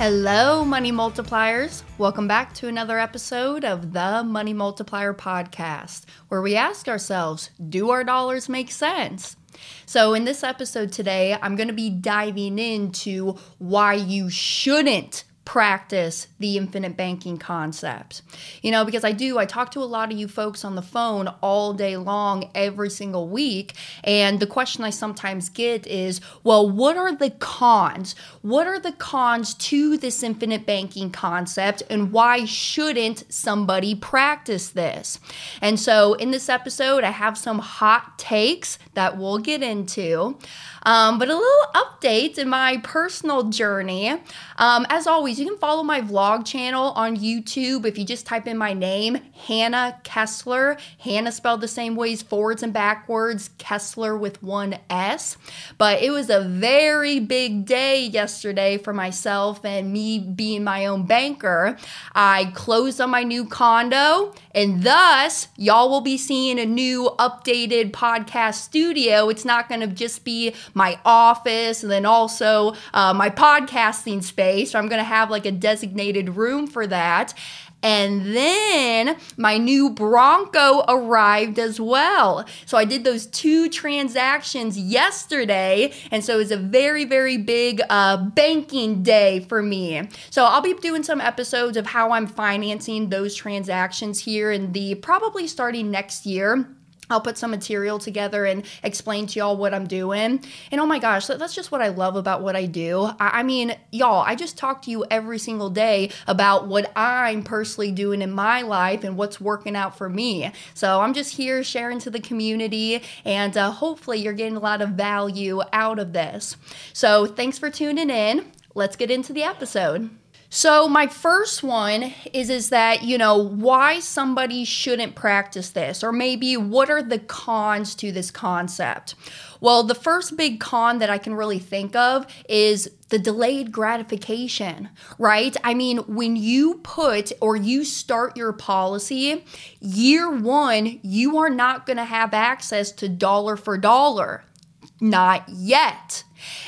Hello, money multipliers. Welcome back to another episode of the Money Multiplier Podcast, where we ask ourselves do our dollars make sense? So, in this episode today, I'm going to be diving into why you shouldn't practice the infinite banking concept. You know, because I do, I talk to a lot of you folks on the phone all day long, every single week. And the question I sometimes get is, well, what are the cons? What are the cons to this infinite banking concept? And why shouldn't somebody practice this? And so in this episode, I have some hot takes that we'll get into. Um, but a little update in my personal journey. Um, as always, you can follow my vlog channel on YouTube if you just type in my name, Hannah Kesler. Hannah spelled the same ways forwards and backwards, Kesler with one S. But it was a very big day yesterday for myself and me being my own banker. I closed on my new condo, and thus, y'all will be seeing a new updated podcast studio. It's not going to just be my office and then also uh, my podcasting space. So I'm going to have like a designated room for that. And then my new Bronco arrived as well. So I did those two transactions yesterday. And so it was a very, very big uh, banking day for me. So I'll be doing some episodes of how I'm financing those transactions here in the probably starting next year. I'll put some material together and explain to y'all what I'm doing. And oh my gosh, that's just what I love about what I do. I mean, y'all, I just talk to you every single day about what I'm personally doing in my life and what's working out for me. So I'm just here sharing to the community, and uh, hopefully, you're getting a lot of value out of this. So thanks for tuning in. Let's get into the episode. So my first one is is that, you know, why somebody shouldn't practice this or maybe what are the cons to this concept? Well, the first big con that I can really think of is the delayed gratification, right? I mean, when you put or you start your policy, year 1, you are not going to have access to dollar for dollar. Not yet.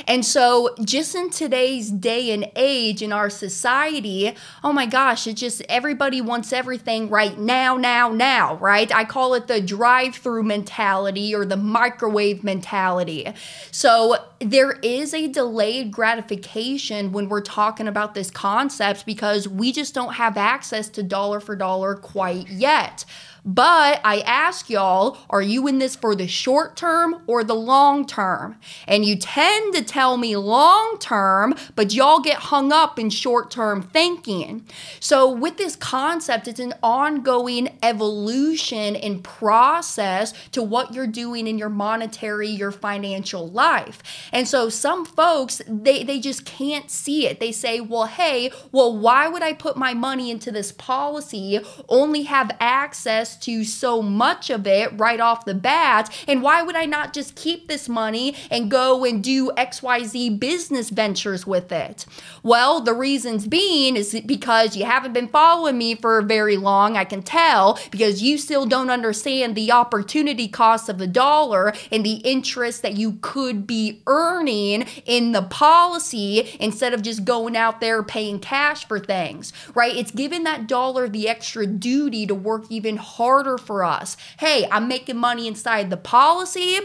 And so, just in today's day and age in our society, oh my gosh, it just everybody wants everything right now, now, now, right? I call it the drive through mentality or the microwave mentality. So, there is a delayed gratification when we're talking about this concept because we just don't have access to dollar for dollar quite yet. But I ask y'all, are you in this for the short term or the long term? And you tend to tell me long term, but y'all get hung up in short term thinking. So, with this concept, it's an ongoing evolution and process to what you're doing in your monetary, your financial life. And so, some folks, they, they just can't see it. They say, well, hey, well, why would I put my money into this policy, only have access to so much of it right off the bat? And why would I not just keep this money and go and do XYZ business ventures with it? Well, the reasons being is because you haven't been following me for very long, I can tell, because you still don't understand the opportunity cost of the dollar and the interest that you could be earning in the policy instead of just going out there paying cash for things, right? It's giving that dollar the extra duty to work even harder harder for us. Hey, I'm making money inside the policy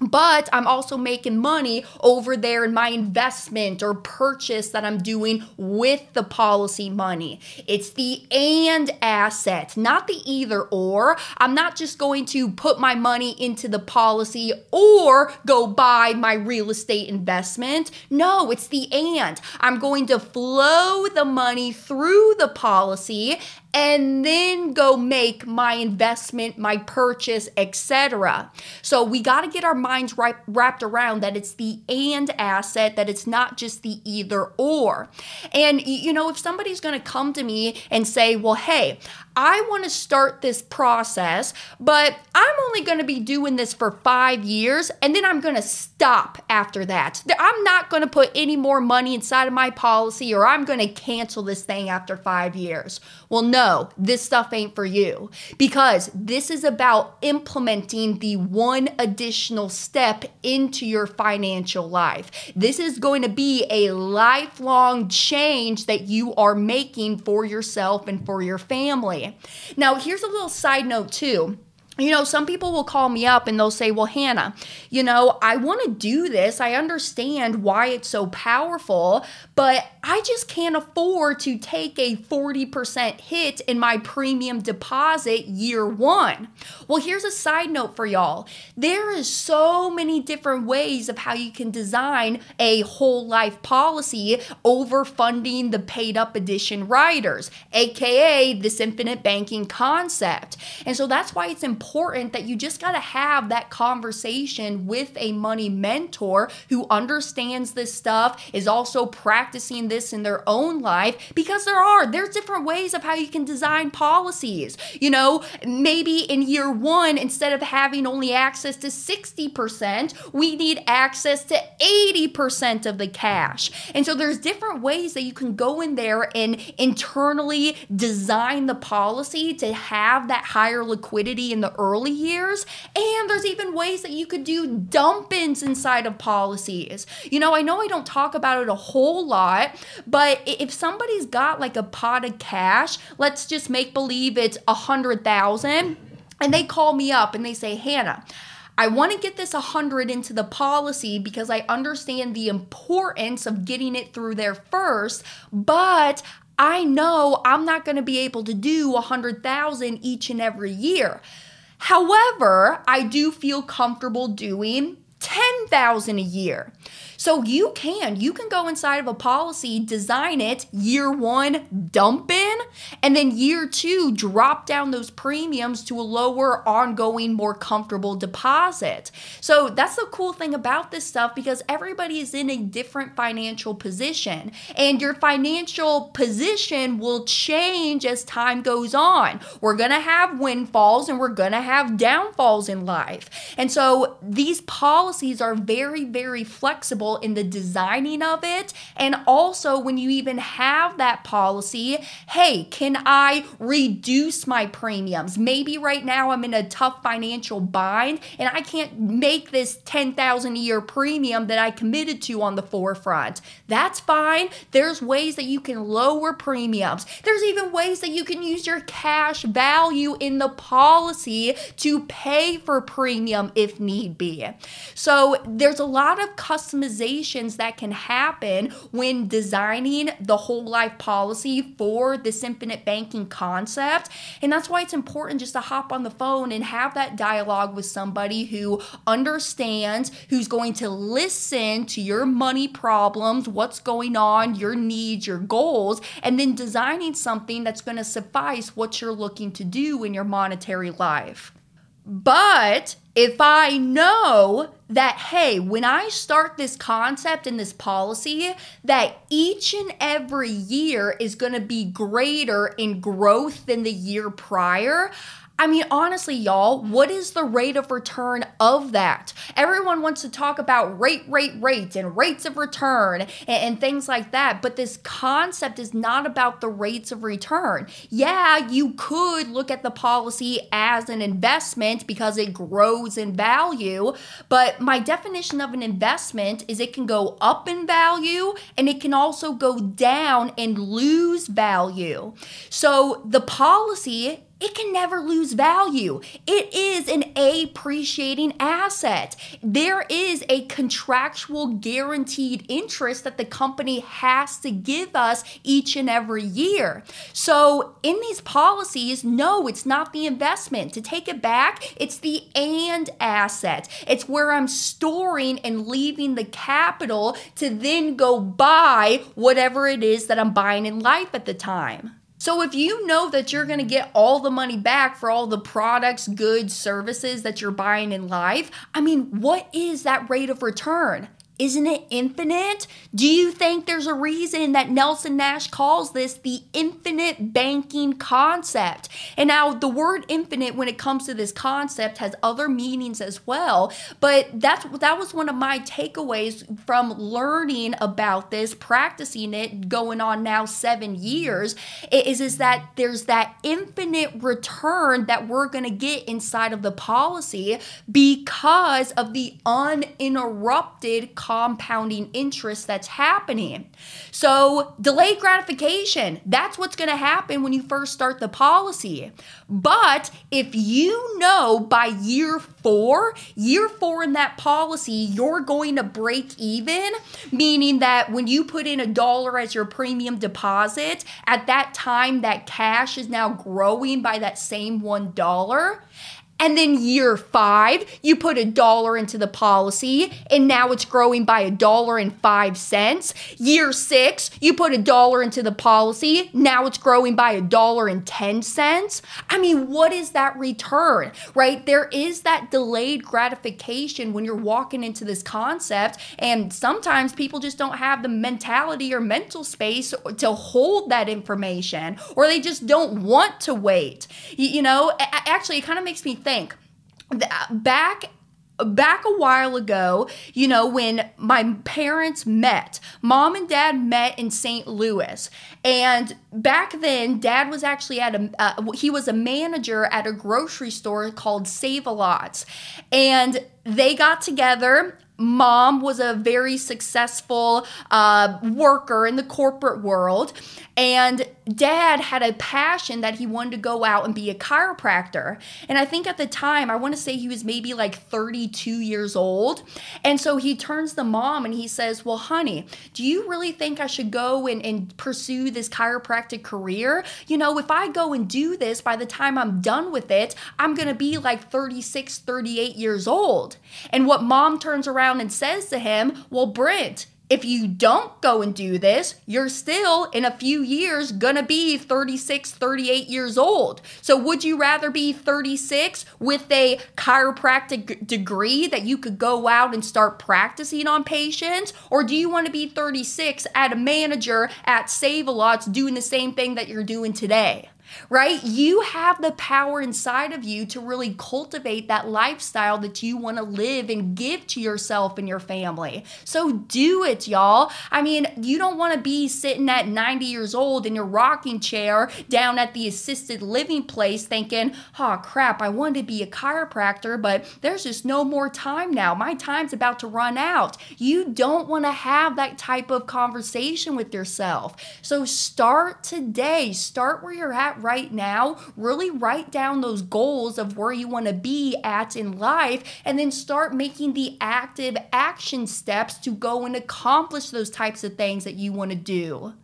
but I'm also making money over there in my investment or purchase that I'm doing with the policy money. It's the and asset, not the either or. I'm not just going to put my money into the policy or go buy my real estate investment. No, it's the and. I'm going to flow the money through the policy and then go make my investment, my purchase, etc. So we got to get our minds right, wrapped around that it's the and asset, that it's not just the either or. And you know, if somebody's going to come to me and say, "Well, hey, I want to start this process, but I'm only going to be doing this for five years and then I'm going to stop after that. I'm not going to put any more money inside of my policy or I'm going to cancel this thing after five years. Well, no, this stuff ain't for you because this is about implementing the one additional step into your financial life. This is going to be a lifelong change that you are making for yourself and for your family. Now, here's a little side note, too you know, some people will call me up and they'll say, Well, Hannah, you know, I want to do this. I understand why it's so powerful, but I just can't afford to take a 40% hit in my premium deposit year one. Well, here's a side note for y'all there is so many different ways of how you can design a whole life policy over funding the paid up addition riders, aka this infinite banking concept. And so that's why it's important important that you just got to have that conversation with a money mentor who understands this stuff, is also practicing this in their own life because there are there's different ways of how you can design policies. You know, maybe in year 1 instead of having only access to 60%, we need access to 80% of the cash. And so there's different ways that you can go in there and internally design the policy to have that higher liquidity in the early years. And there's even ways that you could do dump ins inside of policies. You know, I know I don't talk about it a whole lot, but if somebody's got like a pot of cash, let's just make believe it's a hundred thousand, and they call me up and they say, Hannah, I want to get this 100 into the policy because I understand the importance of getting it through there first, but I know I'm not going to be able to do 100,000 each and every year. However, I do feel comfortable doing 10,000 a year. So you can, you can go inside of a policy, design it year one, dump in, and then year two, drop down those premiums to a lower, ongoing, more comfortable deposit. So that's the cool thing about this stuff because everybody is in a different financial position, and your financial position will change as time goes on. We're gonna have windfalls and we're gonna have downfalls in life. And so these policies are very, very flexible in the designing of it. And also, when you even have that policy, hey, can I reduce my premiums? Maybe right now I'm in a tough financial bind and I can't make this 10,000 a year premium that I committed to on the forefront. That's fine. There's ways that you can lower premiums. There's even ways that you can use your cash value in the policy to pay for premium if need be. So there's a lot of customization that can happen when designing the whole life policy for this infinite banking concept. And that's why it's important just to hop on the phone and have that dialogue with somebody who understands, who's going to listen to your money problems, what's going on, your needs, your goals, and then designing something that's going to suffice what you're looking to do in your monetary life. But if I know that, hey, when I start this concept and this policy, that each and every year is going to be greater in growth than the year prior, I mean, honestly, y'all, what is the rate of return of that? Everyone wants to talk about rate, rate, rate, and rates of return and, and, things like that. But this concept is not about the rates of return. Yeah, you could look at the policy as an investment because it grows in value. But my definition of an investment is it can go up in value and it can also go down and lose value. So the policy it can never lose value. It is an appreciating asset. There is a contractual guaranteed interest that the company has to give us each and every year. So, in these policies, no, it's not the investment. To take it back, it's the and asset. It's where I'm storing and leaving the capital to then go buy whatever it is that I'm buying in life at the time. So if you know that you're going to get all the money back for all the products, goods, services that you're buying in life, I mean, what is that rate of return? Isn't it infinite? Do you think there's a reason that Nelson Nash calls this the infinite banking concept? And now, the word infinite, when it comes to this concept, has other meanings as well. But that's that was one of my takeaways from learning about this, practicing it, going on now seven years. Is is that there's that infinite return that we're gonna get inside of the policy because of the uninterrupted compounding interest that's happening. So, delayed gratification, that's what's going to happen when you first start the policy. But if you know by year four, year four in that policy, you're going to break even, meaning that when you put in a dollar as your premium deposit, at that time, that cash is now growing by that same one dollar. And then year five, you put a dollar into the policy and now it's growing by a dollar and five cents. Year six, you put a dollar into the policy, now it's growing by a dollar and 10 cents. I mean, what is that return, right? There is that delayed gratification when you're walking into this concept. And sometimes people just don't have the mentality or mental space to hold that information or they just don't want to wait. You know, actually, it kind of makes me think think back back a while ago, you know, when my parents met, mom and dad met in St. Louis. And back then, dad was actually at a, uh, he was a manager at a grocery store called Save a Lot. And they got together mom was a very successful uh, worker in the corporate world and dad had a passion that he wanted to go out and be a chiropractor. And I think at the time, I want to say he was maybe like 32 years old. And so he turns to mom and he says, Well, honey, do you really think I should go and, and pursue this chiropractic career? You know, if I go and do this, by the time I'm done with it, I'm going to be like 36, 38 years old. And what mom turns around and says to him, Well, Brent, if you don't go and do this, you're still in a few years gonna be 36, 38 years old. So, would you rather be 36 with a chiropractic degree that you could go out and start practicing on patients? Or do you wanna be 36 at a manager at Save a Lots doing the same thing that you're doing today? Right? You have the power inside of you to really cultivate that lifestyle that you want to live and give to yourself and your family. So do it, y'all. I mean, you don't want to be sitting at 90 years old in your rocking chair down at the assisted living place thinking, oh crap, I wanted to be a chiropractor, but there's just no more time now. My time's about to run out. You don't want to have that type of conversation with yourself. So start today. Start where you're right now, really write down those goals of where you want to be at in life, and then start making the active action steps to go and accomplish those types of things that you want to do.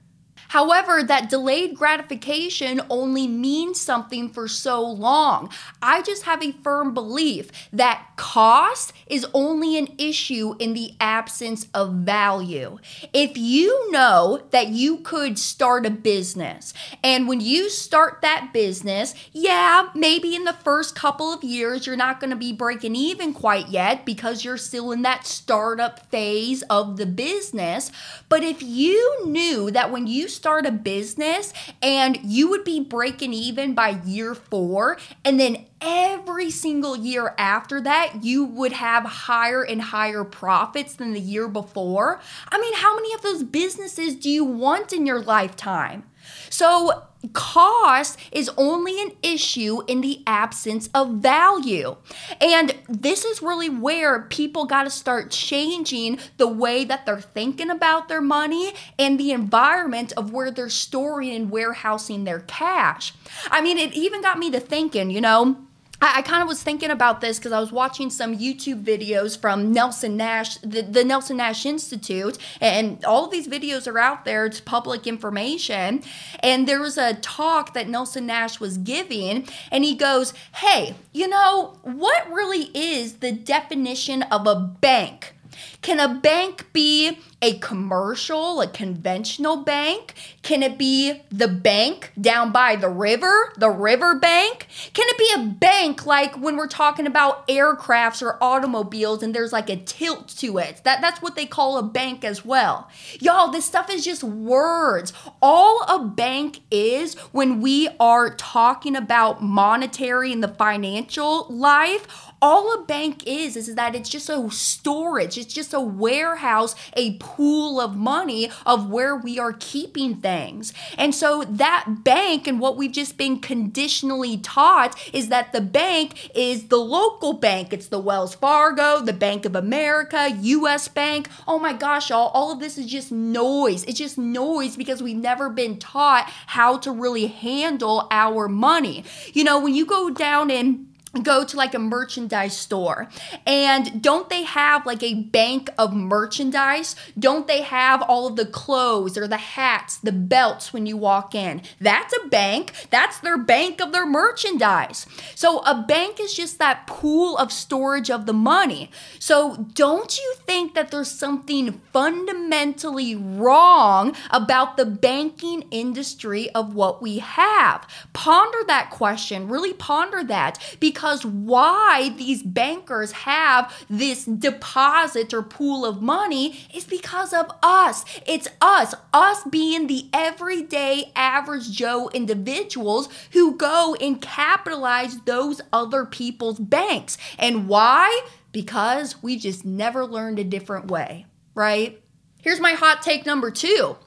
However, that delayed gratification only means something for so long. I just have a firm belief that cost is only an issue in the absence of value. If you know that you could start a business, and when you start that business, yeah, maybe in the first couple of years, you're not going to be breaking even quite yet because you're still in that startup phase of the business. But if you knew that when you start a business and you would be breaking even by year four, and then every single year after that, you would have higher and higher profits than the year before. I mean, how many of those businesses do you want in your lifetime? So, cost is only an issue in the absence of value. And this is really where people got to start changing the way that they're thinking about their money and the environment of where they're storing and warehousing their cash. I mean, it even got me to thinking, you know, I, I kind of was thinking about this because I was watching some YouTube videos from Nelson Nash, the, the Nelson Nash Institute, and all these videos are out there. It's public information. And there was a talk that Nelson Nash was giving, and he goes, Hey, you know, what really is the definition of a bank? Can a bank be a commercial, a conventional bank? Can it be the bank down by the river, the river bank? Can it be a bank like when we're talking about aircrafts or automobiles and there's like a tilt to it? That that's what they call a bank as well. Y'all, this stuff is just words. All a bank is when we are talking about monetary and the financial life, all a bank is is that it's just a storage it's just a warehouse a pool of money of where we are keeping things. And so that bank and what we've just been conditionally taught is that the bank is the local bank. It's the wells fargo the bank of america us bank. Oh my gosh all, all of this is just noise. It's just noise because we've never been taught how to really handle our money. You know when you go down and go to like a merchandise store. And don't they have like a bank of merchandise? Don't they have all of the clothes or the hats the belts when you walk in? That's a bank. That's their bank of their merchandise. So a bank is just that pool of storage of the money. So don't you think that there's something fundamentally wrong about the banking industry of what we have? Ponder that question. Really ponder that. Because because why these bankers have this deposit or pool of money is because of us. It's us, us being the everyday average Joe individuals who go and capitalize those other people's banks. And why? Because we just never learned a different way, right? Here's my hot take number two.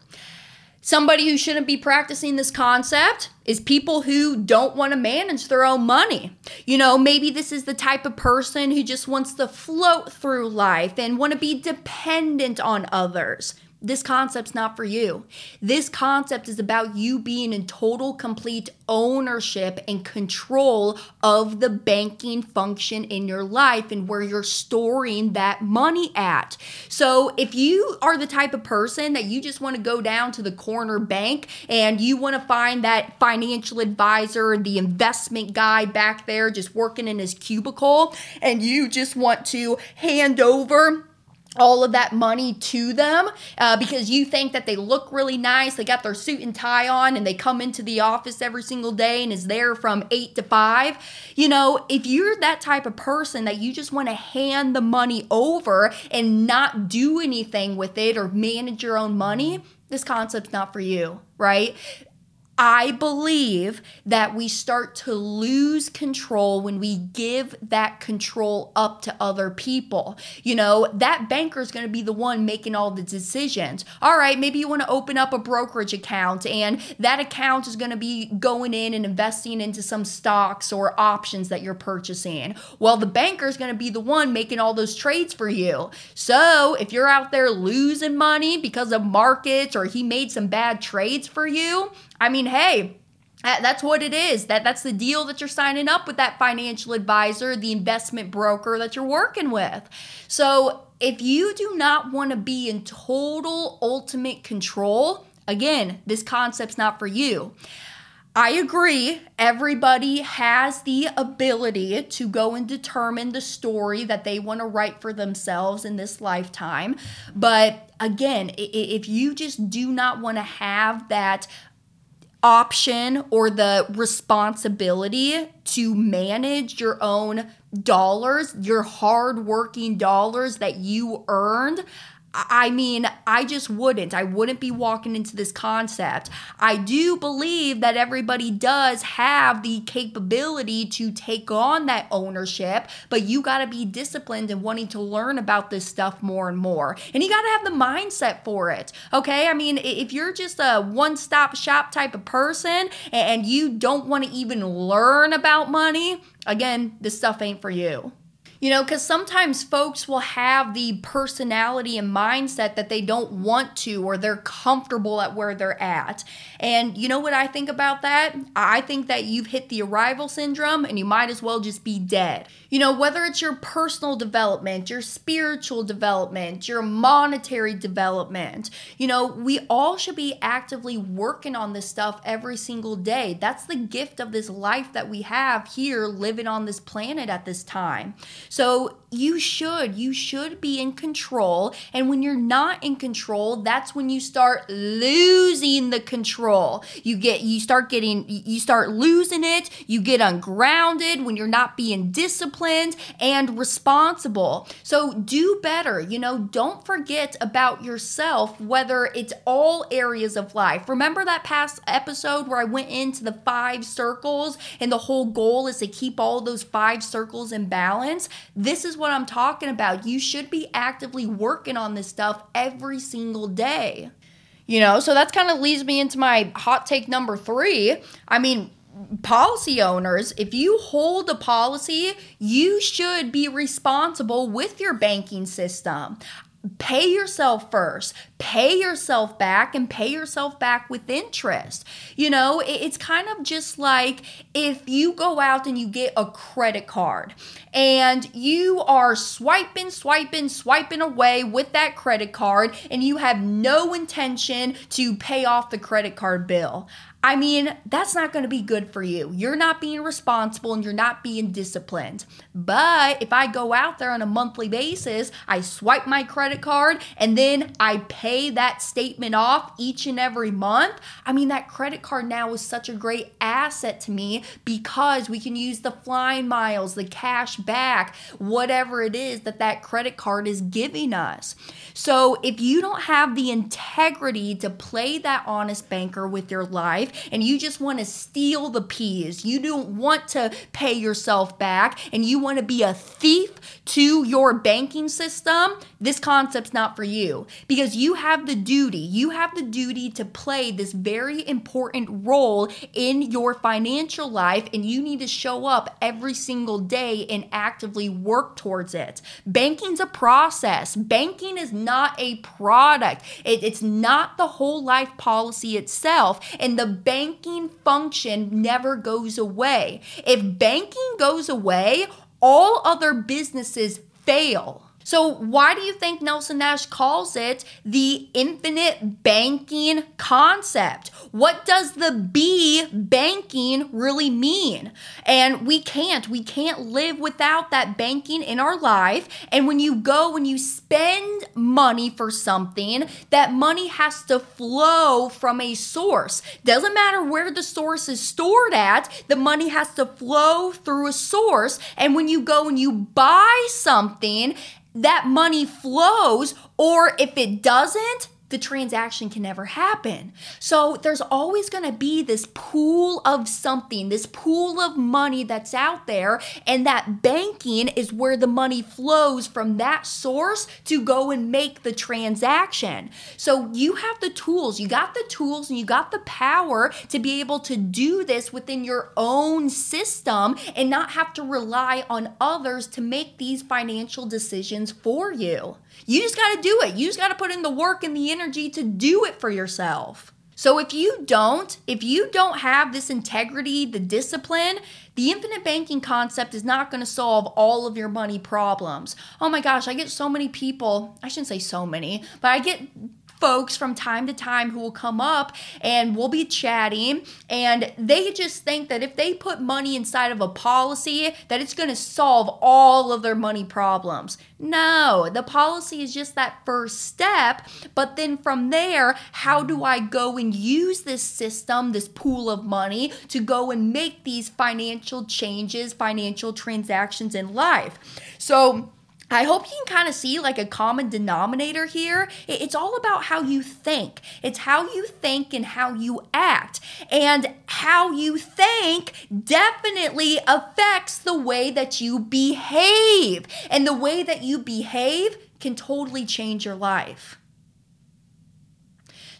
Somebody who shouldn't be practicing this concept is people who don't want to manage their own money. You know, maybe this is the type of person who just wants to float through life and want to be dependent on others. This concept's not for you. This concept is about you being in total, complete ownership and control of the banking function in your life and where you're storing that money at. So, if you are the type of person that you just want to go down to the corner bank and you want to find that financial advisor, the investment guy back there just working in his cubicle, and you just want to hand over all of that money to them uh, because you think that they look really nice. They got their suit and tie on and they come into the office every single day and is there from eight to five. You know, if you're that type of person that you just want to hand the money over and not do anything with it or manage your own money, this concept's not for you, right? I believe that we start to lose control when we give that control up to other people. You know, that banker is going to be the one making all the decisions. All right, maybe you want to open up a brokerage account, and that account is going to be going in and investing into some stocks or options that you're purchasing. Well, the banker is going to be the one making all those trades for you. So if you're out there losing money because of markets or he made some bad trades for you, I mean, hey, uh, that's what it is. That that's the deal that you're signing up with that financial advisor, the investment broker that you're working with. So, if you do not want to be in total ultimate control, again, this concept's not for you. I agree. Everybody has the ability to go and determine the story that they want to write for themselves in this lifetime. But again, if you just do not want to have that option or the responsibility to manage your own dollars, your hard working dollars that you earned, I mean, I just wouldn't. I wouldn't be walking into this concept. I do believe that everybody does have the capability to take on that ownership, but you got to be disciplined and wanting to learn about this stuff more and more. And you got to have the mindset for it. Okay? I mean, if you're just a one stop shop type of person and you don't want to even learn about money, again, this stuff ain't for you. You know, because sometimes folks will have the personality and mindset that they don't want to or they're comfortable at where they're at. And you know what I think about that? I think that you've hit the arrival syndrome and you might as well just be dead. You know, whether it's your personal development, your spiritual development, your monetary development, you know, we all should be actively working on this stuff every single day. That's the gift of this life that we have here living on this planet at this time. So you should you should be in control. And when you're not in control that's when you start losing the control. You get you start getting you start losing it. You get ungrounded when you're not being disciplined and responsible. So do better you know don't forget about yourself whether it's all areas of life. Remember that past episode where i went into the five circles and the whole goal is to keep all those five circles in balance this is what I'm talking about. You should be actively working on this stuff every single day. You know, so that's kind of leads me into my hot take number three. I mean, policy owners, if you hold a policy, you should be responsible with your banking system pay yourself first pay yourself back and pay yourself back with interest you know it's kind of just like if you go out and you get a credit card and you are swiping swiping swiping away with that credit card and you have no intention to pay off the credit card bill I mean, that's not going to be good for you. You're not being responsible and you're not being disciplined. But if I go out there on a monthly basis, I swipe my credit card and then I pay that statement off each and every month, I mean, that credit card now is such a great asset to me because we can use the flying miles, the cash back, whatever it is that that credit card is giving us. So if you don't have the integrity to play that honest banker with your life, life and you just want to steal the peas. You don't want to pay yourself back and you want to be a thief to your banking system, this concept's not for you because you have the duty. You have the duty to play this very important role in your financial life and you need to show up every single day and actively work towards it. Banking's a process. Banking is not a product. It, it's not the whole life policy itself. And the banking function never goes away. If banking goes away, all other businesses fail. So, why do you think Nelson Nash calls it the infinite banking concept? What does the B banking really mean? And we can't. We can't live without that banking in our life. And when you go when you spend money for something, that money has to flow from a source. Doesn't matter where the source is stored at, the money has to flow through a source. And when you go and you buy something, that money flows, or if it doesn't, the transaction can never happen. So there's always going to be this pool of something, this pool of money that's out there, and that banking is where the money flows from that source to go and make the transaction. So you have the tools, you got the tools, and you got the power to be able to do this within your own system and not have to rely on others to make these financial decisions for you. You just got to do it. You just got to put in the work and the energy to do it for yourself. So if you don't, if you don't have this integrity, the discipline, the infinite banking concept is not going to solve all of your money problems. Oh my gosh, I get so many people, I shouldn't say so many, but I get folks from time to time who will come up and we'll be chatting and they just think that if they put money inside of a policy that it's going to solve all of their money problems. No, the policy is just that first step, but then from there, how do I go and use this system, this pool of money to go and make these financial changes, financial transactions in life? So, I hope you can kind of see like a common denominator here. It's all about how you think. It's how you think and how you act. And how you think definitely affects the way that you behave. And the way that you behave can totally change your life.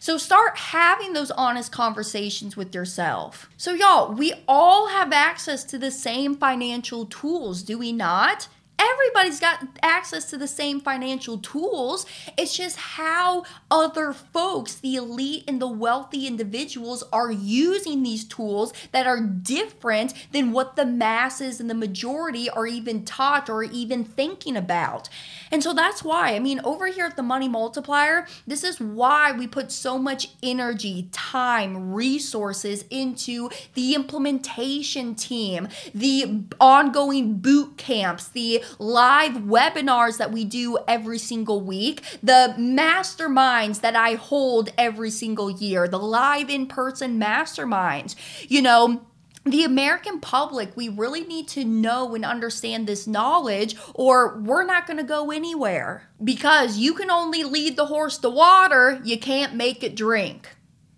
So start having those honest conversations with yourself. So, y'all, we all have access to the same financial tools, do we not? Everybody's got access to the same financial tools. It's just how other folks, the elite and the wealthy individuals, are using these tools that are different than what the masses and the majority are even taught or even thinking about. And so that's why, I mean, over here at the Money Multiplier, this is why we put so much energy, time, resources into the implementation team, the ongoing boot camps, the live webinars that we do every single week, the masterminds that I hold every single year, the live in person masterminds. You know, the American public, we really need to know and understand this knowledge, or we're not going to go anywhere. Because you can only lead the horse to water, you can't make it drink.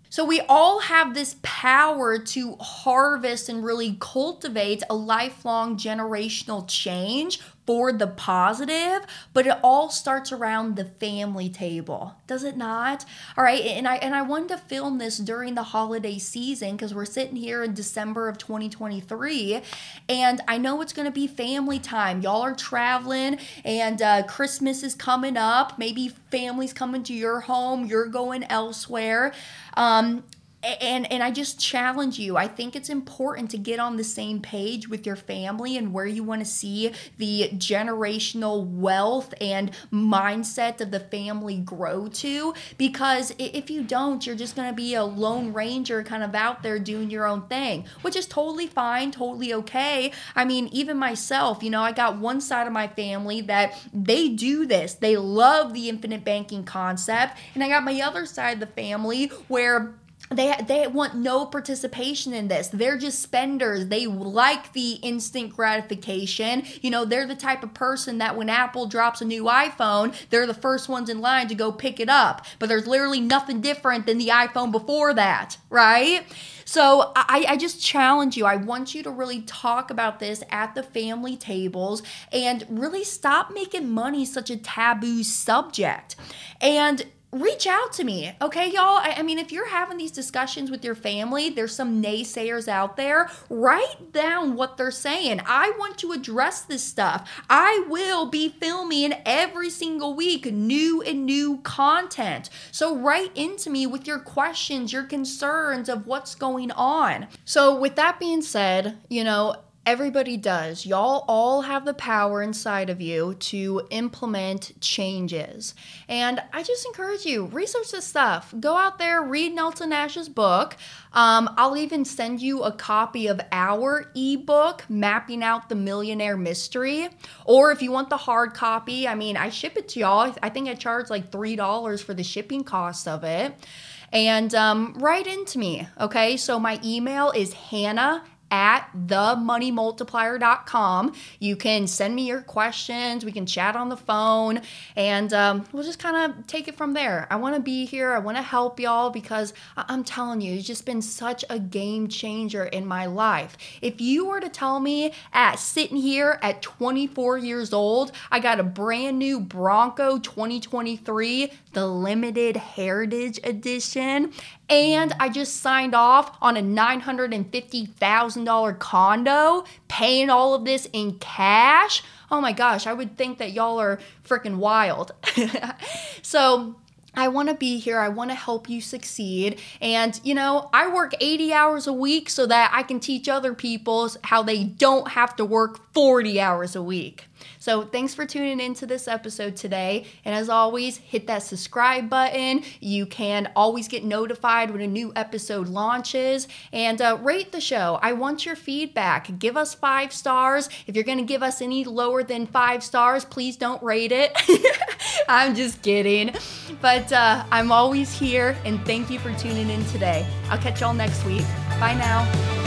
So we all have this power to harvest and really cultivate a lifelong generational change for the positive, but it all starts around the family table, does it not? All right, and I and I wanted to film this during the holiday season because we're sitting here in December of 2023, and I know it's going to be family time. Y'all are traveling, and uh, Christmas is coming up. Maybe families coming to your home. You're going elsewhere. Um, and and I just challenge you. I think it's important to get on the same page with your family and where you want to see the generational wealth and mindset of the family grow to because if you don't, you're just going to be a lone ranger kind of out there doing your own thing, which is totally fine, totally okay. I mean, even myself, you know, I got one side of my family that they do this. They love the infinite banking concept, and I got my other side of the family where they they want no participation in this. They're just spenders. They like the instant gratification. You know, they're the type of person that when Apple drops a new iPhone, they're the first ones in line to go pick it up. But there's literally nothing different than the iPhone before that, right? So I, I just challenge you. I want you to really talk about this at the family tables and really stop making money such a taboo subject. And reach out to me, okay, y'all? I, I, mean, if you're having these discussions with your family, there's some naysayers out there. Write down what they're saying. I want to address this stuff. I will be filming every single week new and new content. So write into me with your questions, your concerns of what's going on. So, with that being said, you know, Everybody does. Y'all all have the power inside of you to implement changes. And I just encourage you, research this stuff. Go out there, read Nelson Nash's book. Um, I'll even send you a copy of our ebook, Mapping Out the Millionaire Mystery. Or if you want the hard copy, I mean, I ship it to y'all. I think I charge like $3 for the shipping cost of it. And um, write into me, okay? So my email is hannah at themoneymultiplier.com. You can send me your questions. We can chat on the phone and um, we'll just kind of take it from there. I want to be here. I want to help y'all because I- I'm telling you, it's just been such a game changer in my life. If you were to tell me at sitting here at 24 years old, I got a brand new Bronco 2023, the limited heritage edition, and I just signed off on a $950,000 condo, paying all of this in cash. Oh my gosh, I would think that y'all are freaking wild. so, I want to be here. I want to help you succeed. And, you know, I work 80 hours a week so that I can teach other people how they don't have to work 40 hours a week. So thanks for tuning into this episode today. And as always, hit that subscribe button. You can always get notified when a new episode launches and uh, rate the show. I want your feedback. Give us five stars. If you're going to give us any lower than five stars, please don't rate it. I'm just kidding. But uh, I'm always here and thank you for tuning in today. I'll catch y'all next week. Bye now.